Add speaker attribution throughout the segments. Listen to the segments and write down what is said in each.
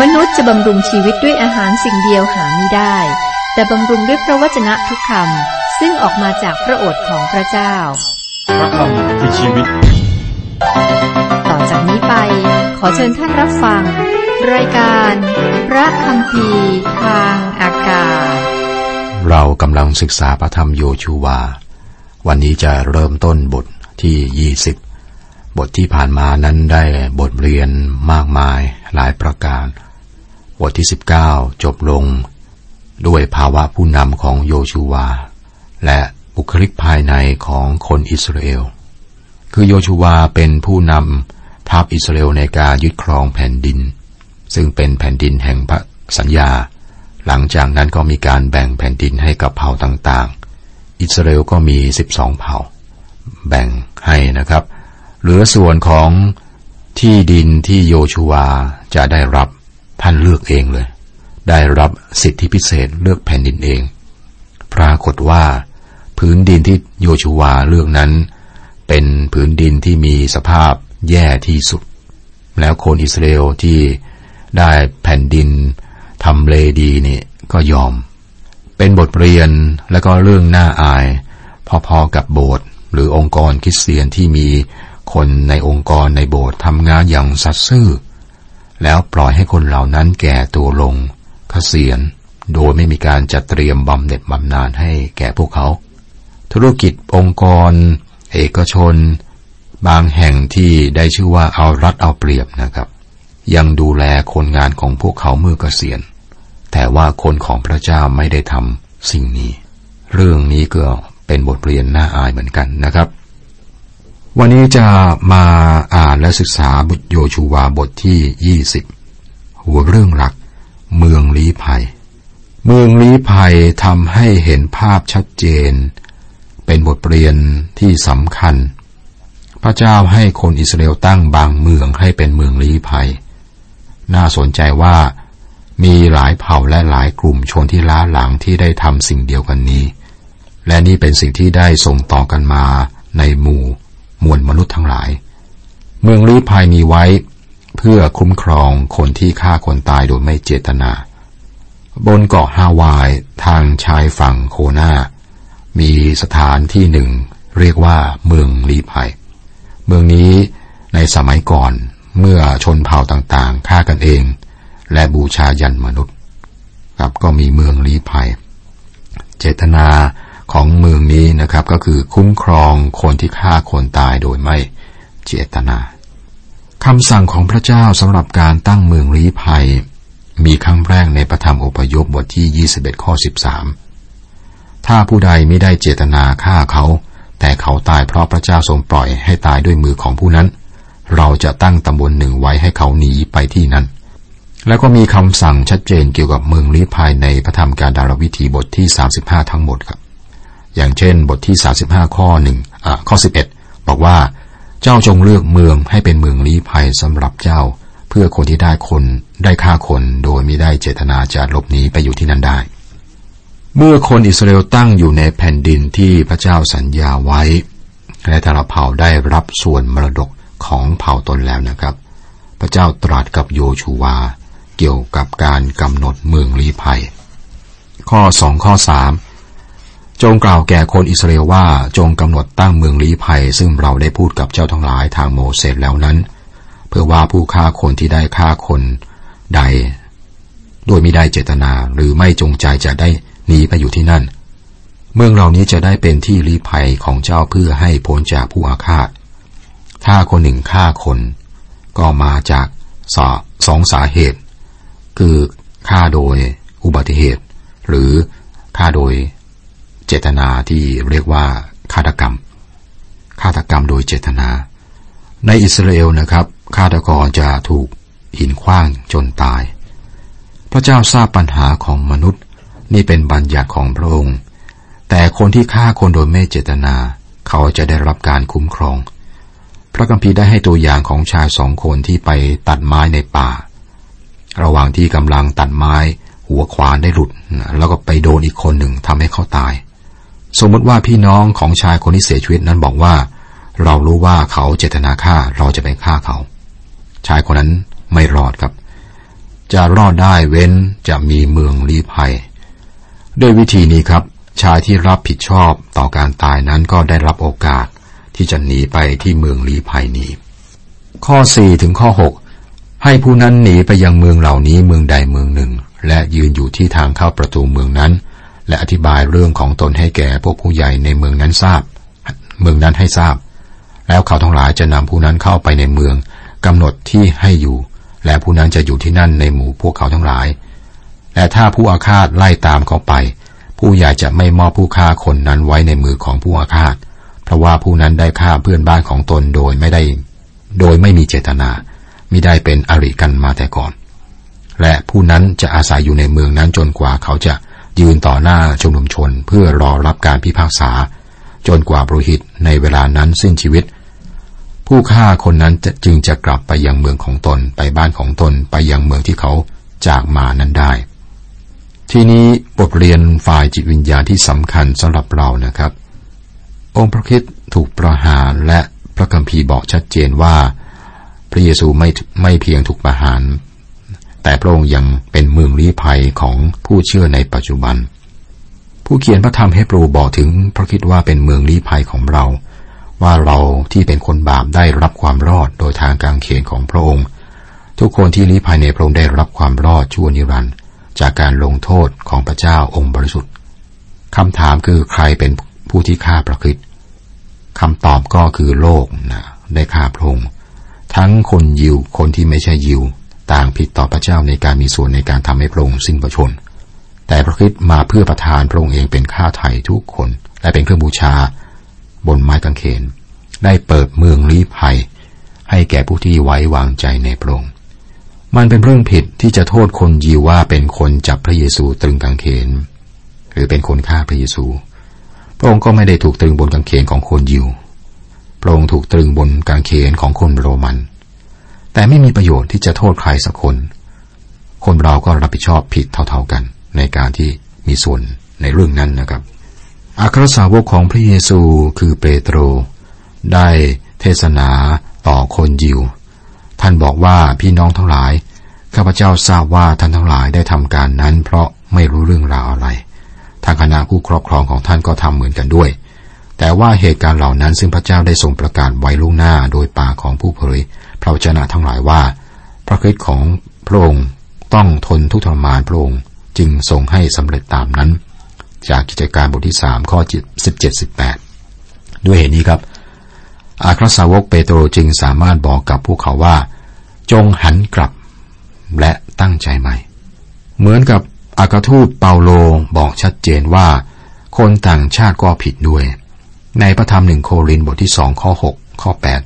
Speaker 1: มนุษย์จะบำรุงชีวิตด้วยอาหารสิ่งเดียวหาไม่ได้ แต่บำรุงด้วยพระวจนะทุกคำซึ่งออกมาจากพระโอษฐ์ของพระเจ้า
Speaker 2: พระคำคือชีวิต
Speaker 1: ต่อจากนี้ไป ขอเชิญท่านรับฟัง รายการ พระคำพีทางอากาศ
Speaker 3: เรากำลังศึกษาพระธรรมโยชูวา วันนี้จะเริ่มต้นบทที่20 บทที่ผ่านมานั้นได้บทเรียนมากมายหลายประการ บทที่ 19 จบลง ด้วยภาวะผู้นำของโยชูวา และบุคลิกภายในของคนอิสราเอล คือโยชูวาเป็นผู้นำทัพอิสราเอลในการยึดครองแผ่นดิน ซึ่งเป็นแผ่นดินแห่งพระสัญญา หลังจากนั้นก็มีการแบ่งแผ่นดินให้กับเผ่าต่างๆ อิสราเอลก็มี 12 เผ่า แบ่งให้นะครับ หลือส่วนของที่ดินที่โยชูวาจะได้รับท่านเลือกเองเลย ได้รับสิทธิพิเศษเลือกแผ่นดินเอง ปรากฏว่าพื้นดินที่โยชูวาเลือกนั้น เป็นพื้นดินที่มีสภาพแย่ที่สุด แล้วคนอิสราเอลที่ได้แผ่นดินทำเลดีนี่ก็ยอม เป็นบทเรียนและก็เรื่องน่าอาย พอๆกับโบสถ์หรือองค์กรคริสเตียนที่มี คนในองค์กรในโบสถ์ทำงานอย่างสัตย์ซื่อ แล้วปล่อยให้คนเหล่านั้นแก่ตัวลงเกษียณโดยไม่มีการจัดเตรียมบำเหน็จบำนาญให้แก่พวกเขา ธุรกิจองค์กร เอกชน บางแห่งที่ได้ชื่อว่าเอารัดเอาเปรียบนะครับ ยังดูแลคนงานของพวกเขาเมื่อเกษียณ แต่ว่าคนของพระเจ้าไม่ได้ทำสิ่งนี้ เรื่องนี้ก็เป็นบทเรียนน่าอายเหมือนกันนะครับ วันนี้จะมาอ่านและศึกษาบุตรโยชูวาบทที่ 20 หัวเรื่องหลัก เมืองลี้ภัย เมืองลี้ภัยทำให้เห็นภาพชัดเจน เป็นบทเรียนที่สำคัญ พระเจ้าให้คนอิสราเอลตั้งบางเมืองให้เป็นเมืองลี้ภัย น่าสนใจว่ามีหลายเผ่าและหลายกลุ่มชนที่ล้าหลังที่ได้ทำสิ่งเดียวกันนี้ และนี่เป็นสิ่งที่ได้ส่งต่อกันมาในหมู่ มวลมนุษย์ทั้งหลาย เมืองลี้ภัยมีไว้ เพื่อคุ้มครองคนที่ฆ่าคนตายโดยไม่เจตนา บนเกาะฮาวายทางชายฝั่งโคนามีสถานที่หนึ่ง เรียกว่าเมืองลี้ภัย เมืองนี้ในสมัยก่อนเมื่อชนเผ่าต่างๆฆ่ากันเอง และบูชายันมนุษย์ ครับก็มีเมืองลี้ภัย เจตนา ของเมืองนี้นะครับ ก็คือคุ้มครองคนที่ฆ่าคนตายโดยไม่เจตนาคำสั่งของพระเจ้าสำหรับการตั้งเมืองลี้ภัย มีครั้งแรกในประธรรมอพยพบทที่ 21 ข้อ 13 ถ้าผู้ใดไม่ได้เจตนาฆ่าเขา แต่เขาตายเพราะพระเจ้าทรงปล่อยให้ตายด้วยมือของผู้นั้น เราจะตั้งตำบลหนึ่งไว้ให้เขาหนีไปที่นั้น แล้วก็มีคำสั่งชัดเจนเกี่ยวกับเมืองลี้ภัยในพระธรรมการดารวิธีบทที่ 35 ทั้งหมดครับ อย่างเช่นบทที่ 35 ข้อหนึ่งข้อ 11 บอกว่า เจ้าจงเลือกเมืองให้เป็นเมืองลี้ภัยสำหรับเจ้า เพื่อคนที่ได้คนได้ฆ่าคนโดยไม่ได้เจตนาจะหลบหนีไปอยู่ที่นั่นได้ เมื่อคนอิสราเอลตั้งอยู่ในแผ่นดินที่พระเจ้าสัญญาไว้ และแต่ละเผ่าได้รับส่วนมรดกของเผ่าตนแล้วนะครับ พระเจ้าตรัสกับโยชูวา เกี่ยวกับการกำหนดเมืองลี้ภัย ข้อสองข้อสาม จงกล่าวแก่คนอิสราเอลว่าจงกำหนดตั้งเมืองลี้ภัย ซึ่งเราได้พูดกับเจ้าทั้งหลายทางโมเสสแล้วนั้น เพื่อว่าผู้ฆ่าคนที่ได้ฆ่าคนใด โดยไม่ได้เจตนาหรือไม่จงใจจะได้หนีไปอยู่ที่นั่น เมืองเหล่านี้จะได้เป็นที่ลี้ภัยของเจ้าเพื่อให้พ้นจากผู้อาฆาต ถ้าคนหนึ่งฆ่าคน ก็มาจากสสองสาเหตุ คือฆ่าโดยอุบัติเหตุ หรือฆ่าโดย เจตนาที่เรียกว่าฆาตกรรมฆาตกรรมโดยเจตนา ในอิสราเอลนะครับฆาตกรจะถูกหินขว้างจนตาย พระเจ้าทราบปัญหาของมนุษย์ นี่เป็นบัญญัติของพระองค์ แต่คนที่ฆ่าคนโดยไม่เจตนา เขาจะได้รับการคุ้มครอง พระคัมภีร์ได้ให้ตัวอย่างของชายสองคนที่ไปตัดไม้ในป่า ระหว่างที่กำลังตัดไม้หัวขวานได้หลุด แล้วก็ไปโดนอีกคนหนึ่งทำให้เขาตาย สมมติว่าพี่น้องของชายคนที่เสียชีวิตนั้นบอกว่า เรารู้ว่าเขาเจตนาฆ่าเราจะไปฆ่าเขา ชายคนนั้นไม่รอดครับ จะรอดได้เว้นจะมีเมืองลี้ภัย ด้วยวิธีนี้ครับ ชายที่รับผิดชอบต่อการตายนั้นก็ได้รับโอกาสที่จะหนีไปที่เมืองลี้ภัยนี้ ข้อ4ถึงข้อ 6 ให้ผู้นั้นหนีไปยังเมืองเหล่านี้เมืองใดเมืองหนึ่ง และยืนอยู่ที่ทางเข้าประตูเมืองนั้น และอธิบายเรื่องของตนให้แก่พวกผู้ใหญ่ในเมืองนั้นทราบ เมืองนั้นให้ทราบ แล้วเขาทั้งหลายจะนำผู้นั้นเข้าไปในเมืองกำหนดที่ให้อยู่ และผู้นั้นจะอยู่ที่นั่นในหมู่พวกเขาทั้งหลาย และถ้าผู้อาฆาตไล่ตามเขาไป ผู้ใหญ่จะไม่มอบผู้ฆ่าคนนั้นไว้ในมือของผู้อาฆาต เพราะว่าผู้นั้นได้ฆ่าเพื่อนบ้านของตนโดยไม่ได้ โดยไม่มีเจตนามิได้เป็นอริกันมาแต่ก่อน และผู้นั้นจะอาศัยอยู่ในเมืองนั้นจนกว่าเขาจะ ยืนต่อหน้าชุมนุมชนเพื่อรอรับการพิพากษา จนกว่าบรหิตในเวลานั้นสิ้นชีวิต ผู้ฆ่าคนนั้นจึงจะกลับไปยังเมืองของตนไปบ้านของตนไปยังเมืองที่เขาจากมานั้นได้ ทีนี้บทเรียนฝ่ายจิตวิญญาณที่สำคัญสำหรับเรานะครับ องค์พระคิดถูกประหารและพระคัมภีร์บอกชัดเจนว่า พระเยซูไม่ไม่เพียงถูกประหาร แต่พระองค์ยังเป็นเมืองลี้ภัยของผู้เชื่อในปัจจุบัน ผู้เขียนพระธรรมเฮบรูบอกถึงพระคิดว่าเป็นเมืองลี้ภัยของเรา ว่าเราที่เป็นคนบาปได้รับความรอดโดยทางการเขนของพระองค์ ทุกคนที่ลี้ภัยในพระองค์ได้รับความรอดชั่วนิรันดร์จากการลงโทษของพระเจ้าองค์บริสุทธิ์คำถามคือใครเป็นผู้ที่ฆ่าพระคิดคำตอบก็คือโลกนะได้ฆ่าพระองค์ทั้งคนยิวคนที่ไม่ใช่ยิว ต่างผิดต่อพระเจ้าในการมีส่วนในการทำให้พระองค์สิ้นประชน แต่พระคิดมาเพื่อประทานพระองค์เองเป็นข้าไถ่ทุกคน และเป็นเครื่องบูชา บนไม้กางเขน ได้เปิดเมืองลี้ภัย ให้แก่ผู้ที่ไว้วางใจในพระองค์มันเป็นเรื่องผิดที่จะโทษคนยิวว่าเป็นคนจับพระเยซูตรึงกางเขน หรือเป็นคนฆ่าพระเยซู พระองค์ก็ไม่ได้ถูกตรึงบนกางเขนของคนยิว พระองค์ถูกตรึงบนกางเขนของคนโรมัน แต่ไม่มีประโยชน์ที่จะโทษใครสักคน คนเราก็รับผิดชอบผิดเท่าๆกัน ในการที่มีส่วนในเรื่องนั้นนะครับอัครสาวกของพระเยซูคือเปโตร ได้เทศนาต่อคนยิว ท่านบอกว่าพี่น้องทั้งหลาย ข้าพเจ้าทราบว่าท่านทั้งหลายได้ทำการนั้น เพราะไม่รู้เรื่องราวอะไร ทางคณะผู้ครอบครองของท่านก็ทำเหมือนกันด้วย แต่ว่าเหตุการณ์เหล่านั้นซึ่งพระเจ้าได้ทรงประกาศไว้ล่วงหน้าโดยปากของผู้เผย พระวจนะทั้งหลายว่า พระคิดของพระองค์ต้องทนทุกทรมานพระองค์จึงทรงให้สำเร็จตามนั้น จากกิจการบทที่สามข้อสิบเจ็ดสิบแปดด้วยเหตุนี้ครับ อาครสาวกเปโตรจึงสามารถบอกกับพวกเขาว่า จงหันกลับและตั้งใจใหม่ เหมือนกับอากาทูตเปาโลบอกชัดเจนว่า คนต่างชาติก็ผิดด้วย ในพระธรรมหนึ่งโครินบทที่สองข้อหกข้อแปด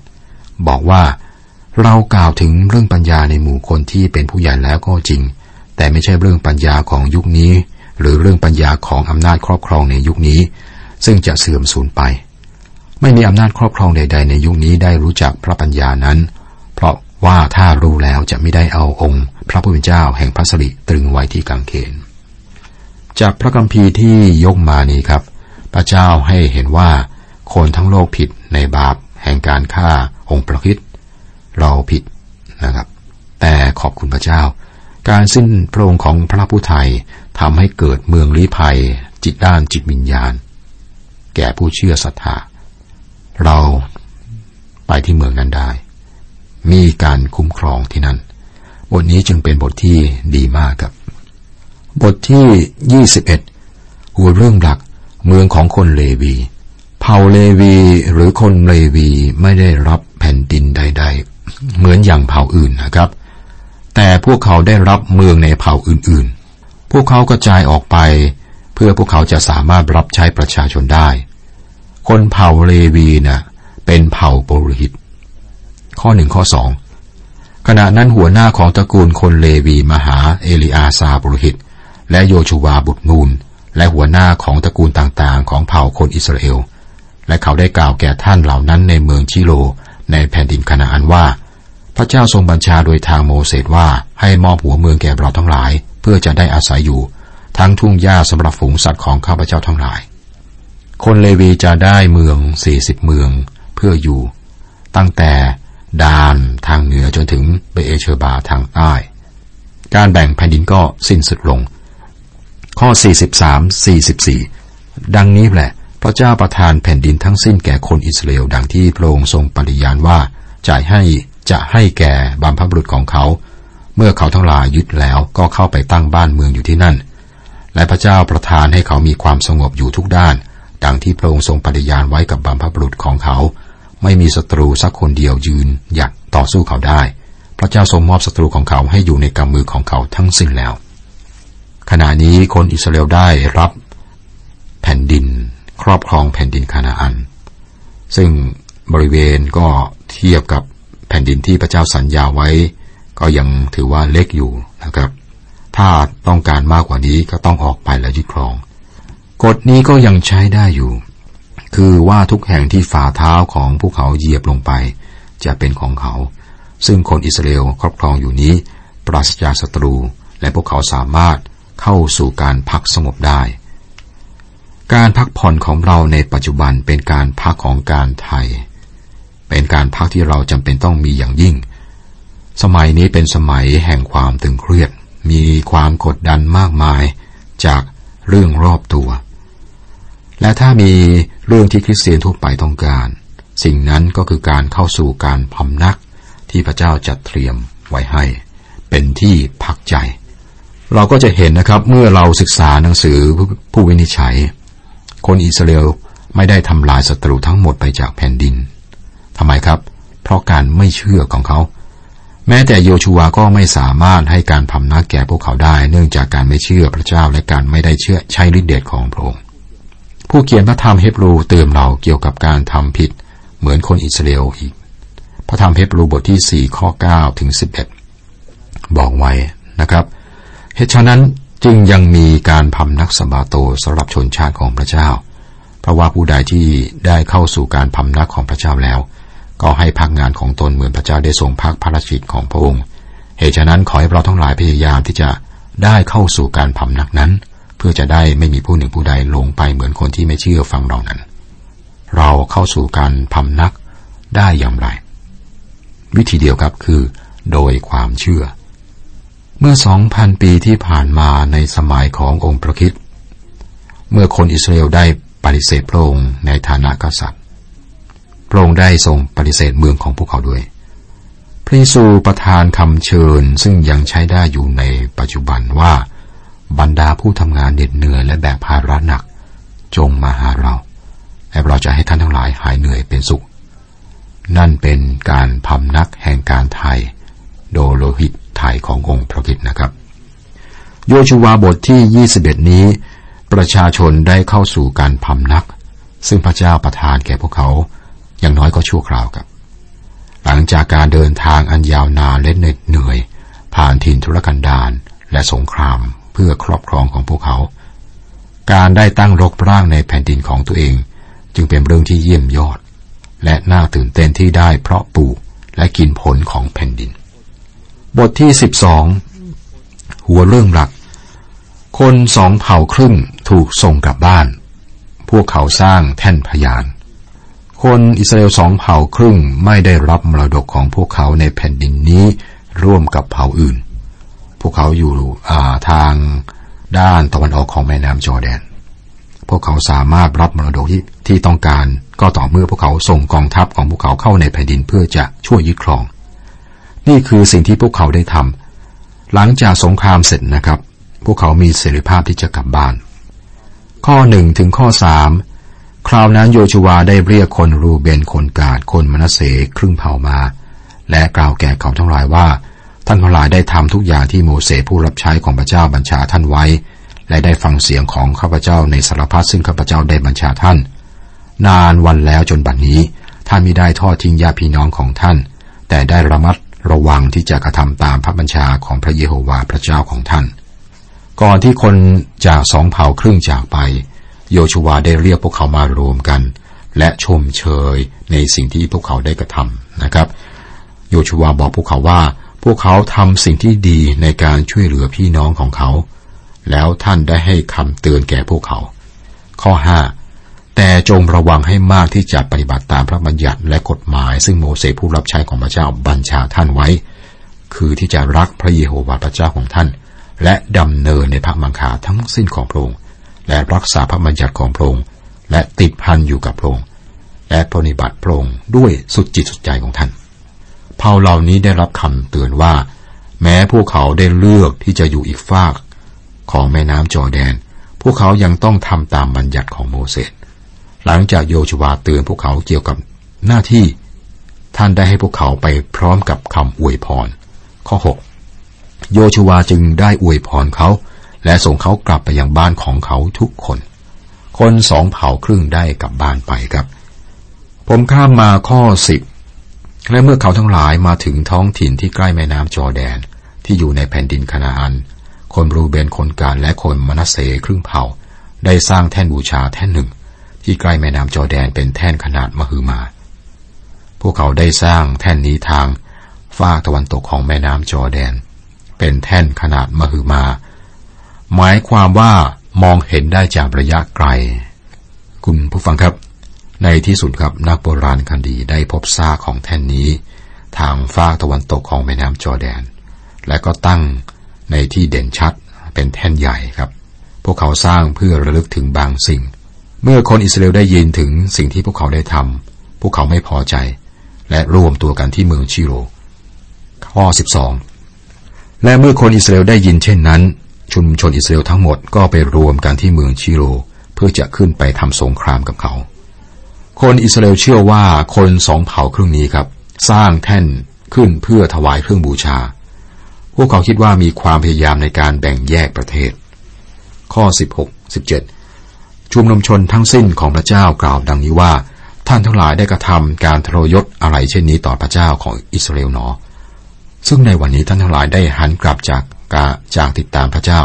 Speaker 3: บอกว่า เรากล่าวถึงเรื่องปัญญาในหมู่คนที่เป็นผู้ใหญ่แล้วก็จริง แต่ไม่ใช่เรื่องปัญญาของยุคนี้ หรือเรื่องปัญญาของอำนาจครอบครองในยุคนี้ ซึ่งจะเสื่อมสูญไป ไม่มีอำนาจครอบครองใด ๆ ในยุคนี้ได้รู้จักพระปัญญานั้น เพราะว่าถ้ารู้แล้วจะไม่ได้เอาองค์ พระผู้เป็นเจ้าแห่งพระสิริตรึงไว้ที่กางเขน จากพระคัมภีร์ที่ยกมานี้ครับ พระเจ้าให้เห็นว่าคนทั้งโลกผิดในบาปแห่งการฆ่าองค์พระคิด เราผิดนะครับ แต่ขอบคุณพระเจ้า การสิ้นพระองค์ของพระผู้ไทยทำให้เกิดเมืองลี้ภัย จิตด้านจิตวิญญาณ แก่ผู้เชื่อศรัทธาเราไปที่เมืองนั้นได้ มีการคุ้มครองที่นั่น บทนี้จึงเป็นบทที่ดีมากครับ บทที่ยี่สิบเอ็ดหัวเรื่องหลักเมืองของคนเลวี เผ่าเลวีหรือคนเลวีไม่ได้รับแผ่นดินใด ๆ เหมือนอย่างเผ่าอื่นนะครับ แต่พวกเขาได้รับเมืองในเผ่าอื่นๆ พวกเขากระจายออกไป เพื่อพวกเขาจะสามารถรับใช้ประชาชนได้ คนเผ่าเลวีนะ่ะเป็นเผ่าโปรหิต ข้อหนึ่งข้อสองขณะนั้นหัวหน้าของตระกูลคนเลวีมหาเอลิอาซาบรหิต และโยชูวาบุตรนูน และหัวหน้าของตระกูลต่างๆ ของเผ่าคนอิสราเอล และเขาได้กล่าวแก่ท่านเหล่านั้นในเมืองชิโล ในแผ่นดินคณาอันว่า พระเจ้าทรงบัญชาโดยทางโมเสสว่าให้มอบหัวเมืองแก่เราทั้งหลาย เพื่อจะได้อาศัยอยู่ ทั้งทุ่งหญ้าสำหรับฝูงสัตว์ของข้าพเจ้าทั้งหลาย คนเลวีจะได้เมืองสี่สิบเมืองเพื่ออยู่ ตั้งแต่ดานทางเหนือจนถึงเบเอเชอบาทางใต้ การแบ่งแผ่นดินก็สิ้นสุดลง ข้อ 43 44 ดังนี้แหละ พระเจ้าประทานแผ่นดินทั้งสิ้นแก่คนอิสราเอลดังที่พระองค์ทรงปริญาณว่าจะให้ จะให้แก่บรรพบุรุษของเขา เมื่อเขาทั้งหลายยึดแล้วก็เข้าไปตั้งบ้านเมืองอยู่ที่นั่น และพระเจ้าประทานให้เขามีความสงบอยู่ทุกด้าน ดังที่พระองค์ทรงปฏิญาณไว้กับบรรพบุรุษของเขา ไม่มีศัตรูสักคนเดียวยืนหยัดต่อสู้เขาได้ พระเจ้าทรงมอบศัตรูของเขาให้อยู่ในกำมือของเขาทั้งสิ้นแล้ว ขณะนี้คนอิสราเอลได้รับแผ่นดิน ครอบครองแผ่นดินคานาอัน ซึ่งบริเวณก็เทียบกับ แผ่นดินที่พระเจ้าสัญญาไว้ ก็ยังถือว่าเล็กอยู่นะครับ ถ้าต้องการมากกว่านี้ก็ต้องออกไปและยึดครอง กฎนี้ก็ยังใช้ได้อยู่ คือว่าทุกแห่งที่ฝ่าเท้าของพวกเขาเหยียบลงไป จะเป็นของเขา ซึ่งคนอิสราเอลครอบครองอยู่นี้ ปราศจากศัตรู และพวกเขาสามารถเข้าสู่การพักสงบได้การพักผ่อนของเราในปัจจุบันเป็นการพักของการไทย เป็นการพักที่เราจำเป็นต้องมีอย่างยิ่ง สมัยนี้เป็นสมัยแห่งความตึงเครียด มีความกดดันมากมายจากเรื่องรอบตัว และถ้ามีเรื่องที่คริสเตียนทั่วไปต้องการ สิ่งนั้นก็คือการเข้าสู่การพำนักที่พระเจ้าจัดเตรียมไว้ให้ เป็นที่พักใจ เราก็จะเห็นนะครับเมื่อเราศึกษาหนังสือผู้วินิจฉัย คนอิสราเอลไม่ได้ทำลายศัตรูทั้งหมดไปจากแผ่นดิน ทำไมครับ เพราะการไม่เชื่อของเขา แม้แต่โยชูวาก็ไม่สามารถให้การพำนักแก่พวกเขาได้ เนื่องจากการไม่เชื่อพระเจ้าและการไม่ได้เชื่อใช้ฤทธิเดชของพระองค์ ผู้เขียนพระธรรมเฮบรูเตือนเราเกี่ยวกับการทำผิด เหมือนคนอิสราเอลอีก พระธรรมเฮบรูบทที่ 4 ข้อ 9 ถึง 11 บอกไว้นะครับ เหตุฉะนั้นจึงยังมีการพำนักสบาโตสำหรับชนชาติของพระเจ้า เพราะว่าผู้ใดที่ได้เข้าสู่การพำนักของพระเจ้าแล้ว ก็ให้พักงานของตนเหมือนพระเจ้าได้ทรงพักพระราชิตของพระองค์ เหตุฉะนั้นขอให้เราทั้งหลายพยายามที่จะได้เข้าสู่การพำนักนั้น เพื่อจะได้ไม่มีผู้หนึ่งผู้ใดลงไปเหมือนคนที่ไม่เชื่อฟังเรานั้น เราเข้าสู่การพำนักได้อย่างไร วิธีเดียวครับคือ โดยความเชื่อ เมื่อสองพันปีที่ผ่านมาในสมัยขององค์พระคิดเมื่อคนอิสราเอลได้ปฏิเสธพระองค์ในฐานะกษัตริย์ พระองค์ได้ทรงปฏิเสธเมืองของพวกเขาด้วย พระเยซูประทานคำเชิญซึ่งยังใช้ได้อยู่ในปัจจุบันว่าบรรดาผู้ทำงานเหน็ดเหนื่อยและแบกภาระหนัก จงมาหาเราและเราจะให้ท่านทั้งหลายหายเหนื่อยเป็นสุข นั่นเป็นการพำนักแห่งการไทย โดโลหิตไทยขององค์พระคิดนะครับ โยชูวาบทที่ 21 นี้ ประชาชนได้เข้าสู่การพำนัก ซึ่งพระเจ้าประทานแก่พวกเขา อย่างน้อยก็ชั่วคราวครับ หลังจากการเดินทางอันยาวนานและเหน็ดเหนื่อย ผ่านถิ่นทุรกันดารและสงครามเพื่อครอบครองของพวกเขา การได้ตั้งรกร่างในแผ่นดินของตัวเอง จึงเป็นเรื่องที่เยี่ยมยอด และน่าตื่นเต้นที่ได้เพราะปลูกและกินผลของแผ่นดิน บทที่สิบสองหัวเรื่องหลัก คนสองเผ่าครึ่งถูกส่งกลับบ้าน พวกเขาสร้างแท่นพยาน คนอิสราเอลสองเผ่าครึ่งไม่ได้รับมรดกของพวกเขาในแผ่นดินนี้ร่วมกับเผ่าอื่น พวกเขาอยู่าทางด้านตะวันออกของแม่น้ำจอร์แดน พวกเขาสามารถรับมรดกที่ที่ต้องการก็ต่อเมื่อพวกเขาส่งกองทัพของพวกเขาเข้าในแผ่นดินเพื่อจะช่วยยึดครอง นี่คือสิ่งที่พวกเขาได้ทำหลังจากสงครามเสร็จนะครับ พวกเขามีเสรีภาพที่จะกลับบ้าน ข้อหนึ่งถึงข้อสาม คราวนั้นโยชูวาได้เรียกคนรูเบนคนกาดคนมนัสเสครึ่งเผ่ามา และกล่าวแก่เขาทั้งหลายว่า ท่านทั้งหลายได้ทำทุกอย่างที่โมเสสผู้รับใช้ของพระเจ้าบัญชาท่านไว้ และได้ฟังเสียงของข้าพเจ้าในสารพัดซึ่งข้าพเจ้าได้บัญชาท่าน นานวันแล้วจนบัดนนี้ ท่านมิได้ทอดทิ้งญาพี่น้องของท่าน แต่ได้ระมัดระวังที่จะกระทำตามพระบัญชาของพระเยโฮวาห์พระเจ้าของท่าน ก่อนที่คนจากสองเผ่าครึ่งจากไป โยชูวาได้เรียกพวกเขามารวมกัน และชมเชยในสิ่งที่พวกเขาได้กระทำนะครับ โยชูวาบอกพวกเขาว่า พวกเขาทำสิ่งที่ดีในการช่วยเหลือพี่น้องของเขา แล้วท่านได้ให้คำเตือนแก่พวกเขา ข้อห้าแต่จงระวังให้มากที่จะปฏิบัติตามพระบัญญัติและกฎหมาย ซึ่งโมเสสผู้รับใช้ของพระเจ้าบัญชาท่านไว้ คือที่จะรักพระเยโฮวาห์พระเจ้าของท่าน และดำเนินในพระมังคาทั้งสิ้นของพระองค์ และรักษาพระบัญญัติของพระองค์และติดพันอยู่กับพระองค์และปฏิบัติพระองค์ด้วยสุดจิตสุดใจของท่าน เผ่าเหล่านี้ได้รับคำเตือนว่า แม้พวกเขาได้เลือกที่จะอยู่อีกฝากของแม่น้ำจอแดน พวกเขายังต้องทำตามบัญญัติของโมเสสหลังจากโยชวาเตือนพวกเขาเกี่ยวกับหน้าที่ ท่านได้ให้พวกเขาไปพร้อมกับคำอวยพร ข้อ 6 โยชวาจึงได้อวยพรเขา และส่งเขากลับไปยังบ้านของเขาทุกคน คนสองเผ่าครึ่งได้กลับบ้านไปครับ ผมข้ามมาข้อสิบและเมื่อเขาทั้งหลายมาถึงท้องถิ่นที่ใกล้แม่น้ำจอแดนที่อยู่ในแผ่นดินคานาอัน คนรูเบนคนกาและคนมนัสเซครึ่งเผ่า ได้สร้างแท่นบูชาแท่นหนึ่ง ที่ใกล้แม่น้ำจอแดนเป็นแท่นขนาดมหึมา พวกเขาได้สร้างแท่นนี้ทางฝาตะวันตกของแม่น้ำจอแดน เป็นแท่นขนาดมหึมา หมายความว่ามองเห็นได้จากระยะไกล คุณผู้ฟังครับ ในที่สุดครับนักโบราณคดีได้พบซากของแท่นนี้ ทางฝากตะวันตกของแม่น้ำจอแดน และก็ตั้งในที่เด่นชัดเป็นแท่นใหญ่ครับ พวกเขาสร้างเพื่อระลึกถึงบางสิ่ง เมื่อคนอิสราเอลได้ยินถึงสิ่งที่พวกเขาได้ทำพวกเขาไม่พอใจ และรวมตัวกันที่เมืองชิโรข้อ 12 และเมื่อคนอิสราเอลได้ยินเช่นนั้น ชุมชนอิสราเอลทั้งหมดก็ไปรวมกันที่เมืองชิโร เพื่อจะขึ้นไปทำสงครามกับเขา คนอิสราเอลเชื่อว่าคนสองเผ่าครึ่งนี้ครับ สร้างแท่นขึ้นเพื่อถวายเครื่องบูชา พวกเขาคิดว่ามีความพยายามในการแบ่งแยกประเทศ ข้อ 16 17 ชุมนุมชนทั้งสิ้นของพระเจ้ากล่าวดังนี้ว่า ท่านทั้งหลายได้กระทำการทรยศอะไรเช่นนี้ต่อพระเจ้าของอิสราเอลหนอ ซึ่งในวันนี้ท่านทั้งหลายได้หันกลับจาก กาจากติดตามพระเจ้า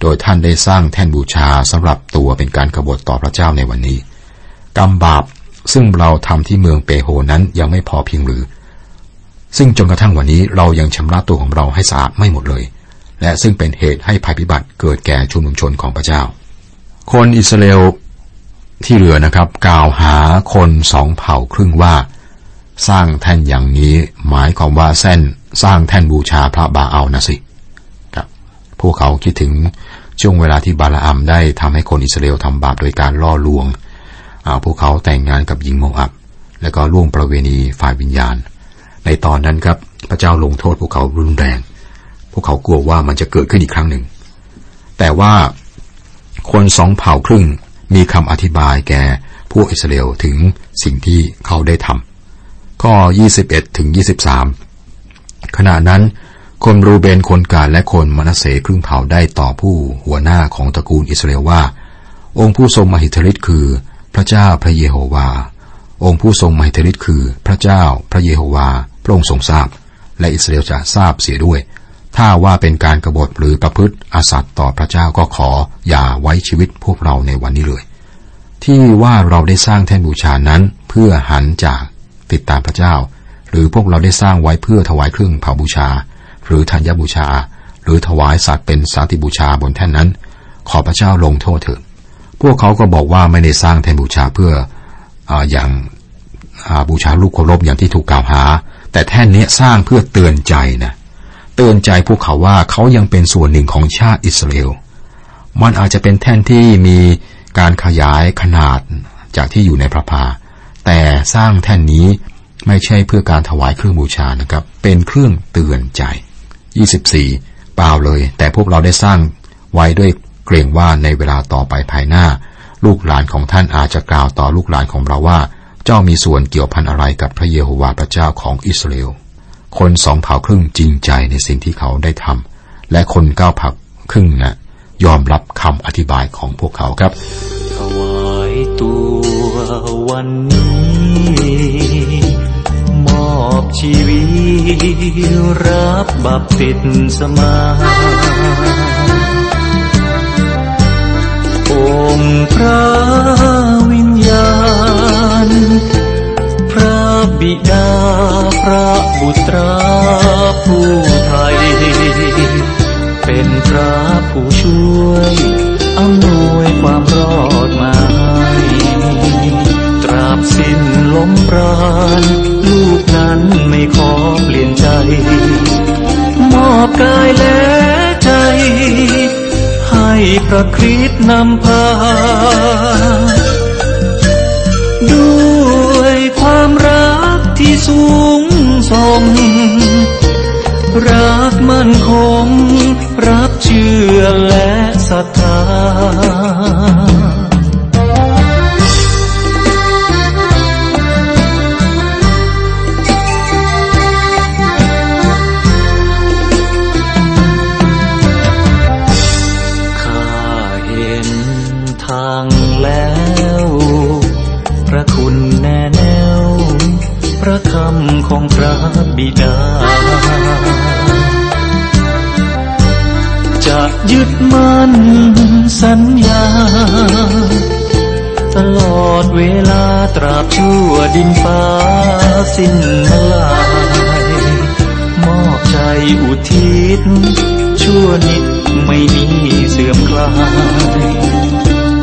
Speaker 3: โดยท่านได้สร้างแท่นบูชาสำหรับตัวเป็นการกบฏต่อพระเจ้าในวันนี้ กรรมบาปซึ่งเราทำที่เมืองเปโฮนั้นยังไม่พอเพียงหรือ ซึ่งจนกระทั่งวันนี้เรายังชำระตัวของเราให้สะอาดไม่หมดเลย และซึ่งเป็นเหตุให้ภัยพิบัติเกิดแก่ชุมนุมชนของพระเจ้า คนอิสราเอลที่เหลือนะครับกล่าวหาคนสองเผ่าครึ่งว่า สร้างแท่นอย่างนี้หมายความว่าเส้นสร้างแท่นบูชาพระบาอัลนะสิ พวกเขาคิดถึงช่วงเวลาที่บาลาอัมได้ทำให้คนอิสราเอลทำบาปโดยการล่อลวง พวกเขาแต่งงานกับหญิงโมอับ และก็ล่วงประเวณีฝ่ายวิญญาณ ในตอนนั้นครับ พระเจ้าลงโทษพวกเขารุนแรง พวกเขากลัวว่ามันจะเกิดขึ้นอีกครั้งหนึ่ง แต่ว่าคนสองเผ่าครึ่งมีคำอธิบายแก่พวกอิสราเอลถึงสิ่งที่เขาได้ทำข้อ 21 ถึง 23 ขณะนั้น คนรูเบนคนกาดและคนมนัสเสครึ่งเผ่าได้ต่อผู้หัวหน้าของตระกูลอิสราเอลว่า องค์ผู้ทรงมหิทธิฤทธิ์คือ พระเจ้าพระเยโฮวา องค์ผู้ทรงมหิทธิฤทธิ์คือ พระเจ้าพระเยโฮวา พระองค์ทรงทราบ และอิสราเอลจะทราบเสียด้วย ถ้าว่าเป็นการกรบฏหรือประพฤติอาสัตต่อพระเจ้าก็ขออย่าไว้ชีวิตพวกเราในวันนี้เลย ที่ว่าเราได้สร้างแท่นบูชานั้นเพื่อหันจากติดตามพระเจ้า หรือพวกเราได้สร้างไว้เพื่อถวายเครื่องเผาบูชา หรือธัญบูชา หรือถวายสัตว์เป็นสาติบูชาบนแท่นนั้น ขอพระเจ้าลงโทษเถิดพวกเขาก็บอกว่าไม่ได้สร้างแทนบูชาเพื่อออย่างบูชาลูกเคารพอย่างที่ถูกกล่าวหา แต่แท่นนี้สร้างเพื่อเตือนใจนะเตือนใจพวกเขาว่าเขายังเป็นส่วนหนึ่งของชาติอิสราเอลมันอาจจะเป็นแท่นที่มีการขยายขนาดจากที่อยู่ในพระพา แต่สร้างแท่นนี้ไม่ใช่เพื่อการถวายเครื่องบูชานะครับ เป็นเครื่องเตือนใจ 24 เปล่าเลย แต่พวกเราได้สร้างไว้ด้วยเกรงว่าในเวลาต่อไปภายหน้า ลูกหลานของท่านอาจจะกล่าวต่อลูกหลานของเราว่า เจ้ามีส่วนเกี่ยวพันอะไรกับพระเยโฮวาห์พระเจ้าของอิสราเอลคนสองเผ่าครึ่งจริงใจในสิ่งที่เขาได้ทำและคนเก้าเผ่าครึ่งนะยอมรับคำอธิบายของพวกเขาครับ
Speaker 4: ถวายตัววันนี้มอบ ชีวิตรับ บัพติศมาองค์พระวิญญาณ พระบิดาพระบุตราผู้ไทย เป็นพระผู้ช่วยอำนวยความรอดมาให้ตราบสิ้นลมปราณ นั้นไม่ขอเปลี่ยนใจ มอบกายและใจ ให้พระคริสต์นำพา ด้วยความรักที่สูงส่งรักมั่นคง รักเชื่อและศรัทธา สิ้นลาย มอบใจอุทิศ ชั่วนิดไม่มีเสื่อมคลาย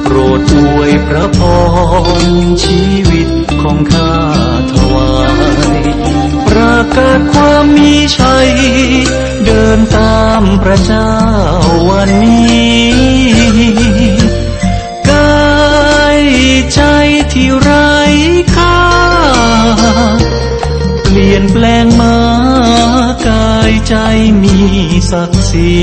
Speaker 4: โปรดอวยพระพรชีวิตของข้าถวาย ประกาศความมีชัย เดินตามพระเจ้าวันนี้กายใจที่ร้ค่ ใจมีศักดิ์ศรี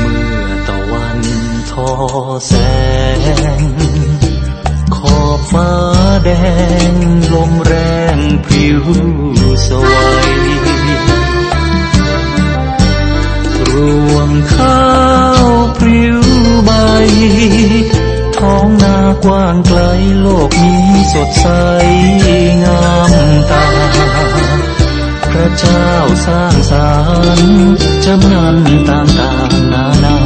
Speaker 4: เมื่อตะวันทอแสง ขอบฟ้าแดง ลมแรงพริ้วสวย ข้าวพริ้วใบ ท้องนากว้างไกลโลกนี้สดใสงามตา พระเจ้าสร้างสรรค์จำนันต่างๆนานา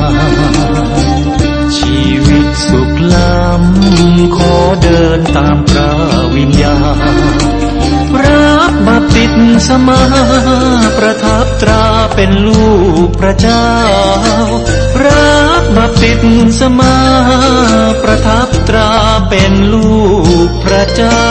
Speaker 4: ชีวิตสุขล้ำขอเดินตามพระวิญญาณรับบัพติศมาประทับตรา เป็นลูกพระเจ้า รับบัพติศมาประทับตราเป็นลูกพระเจ้า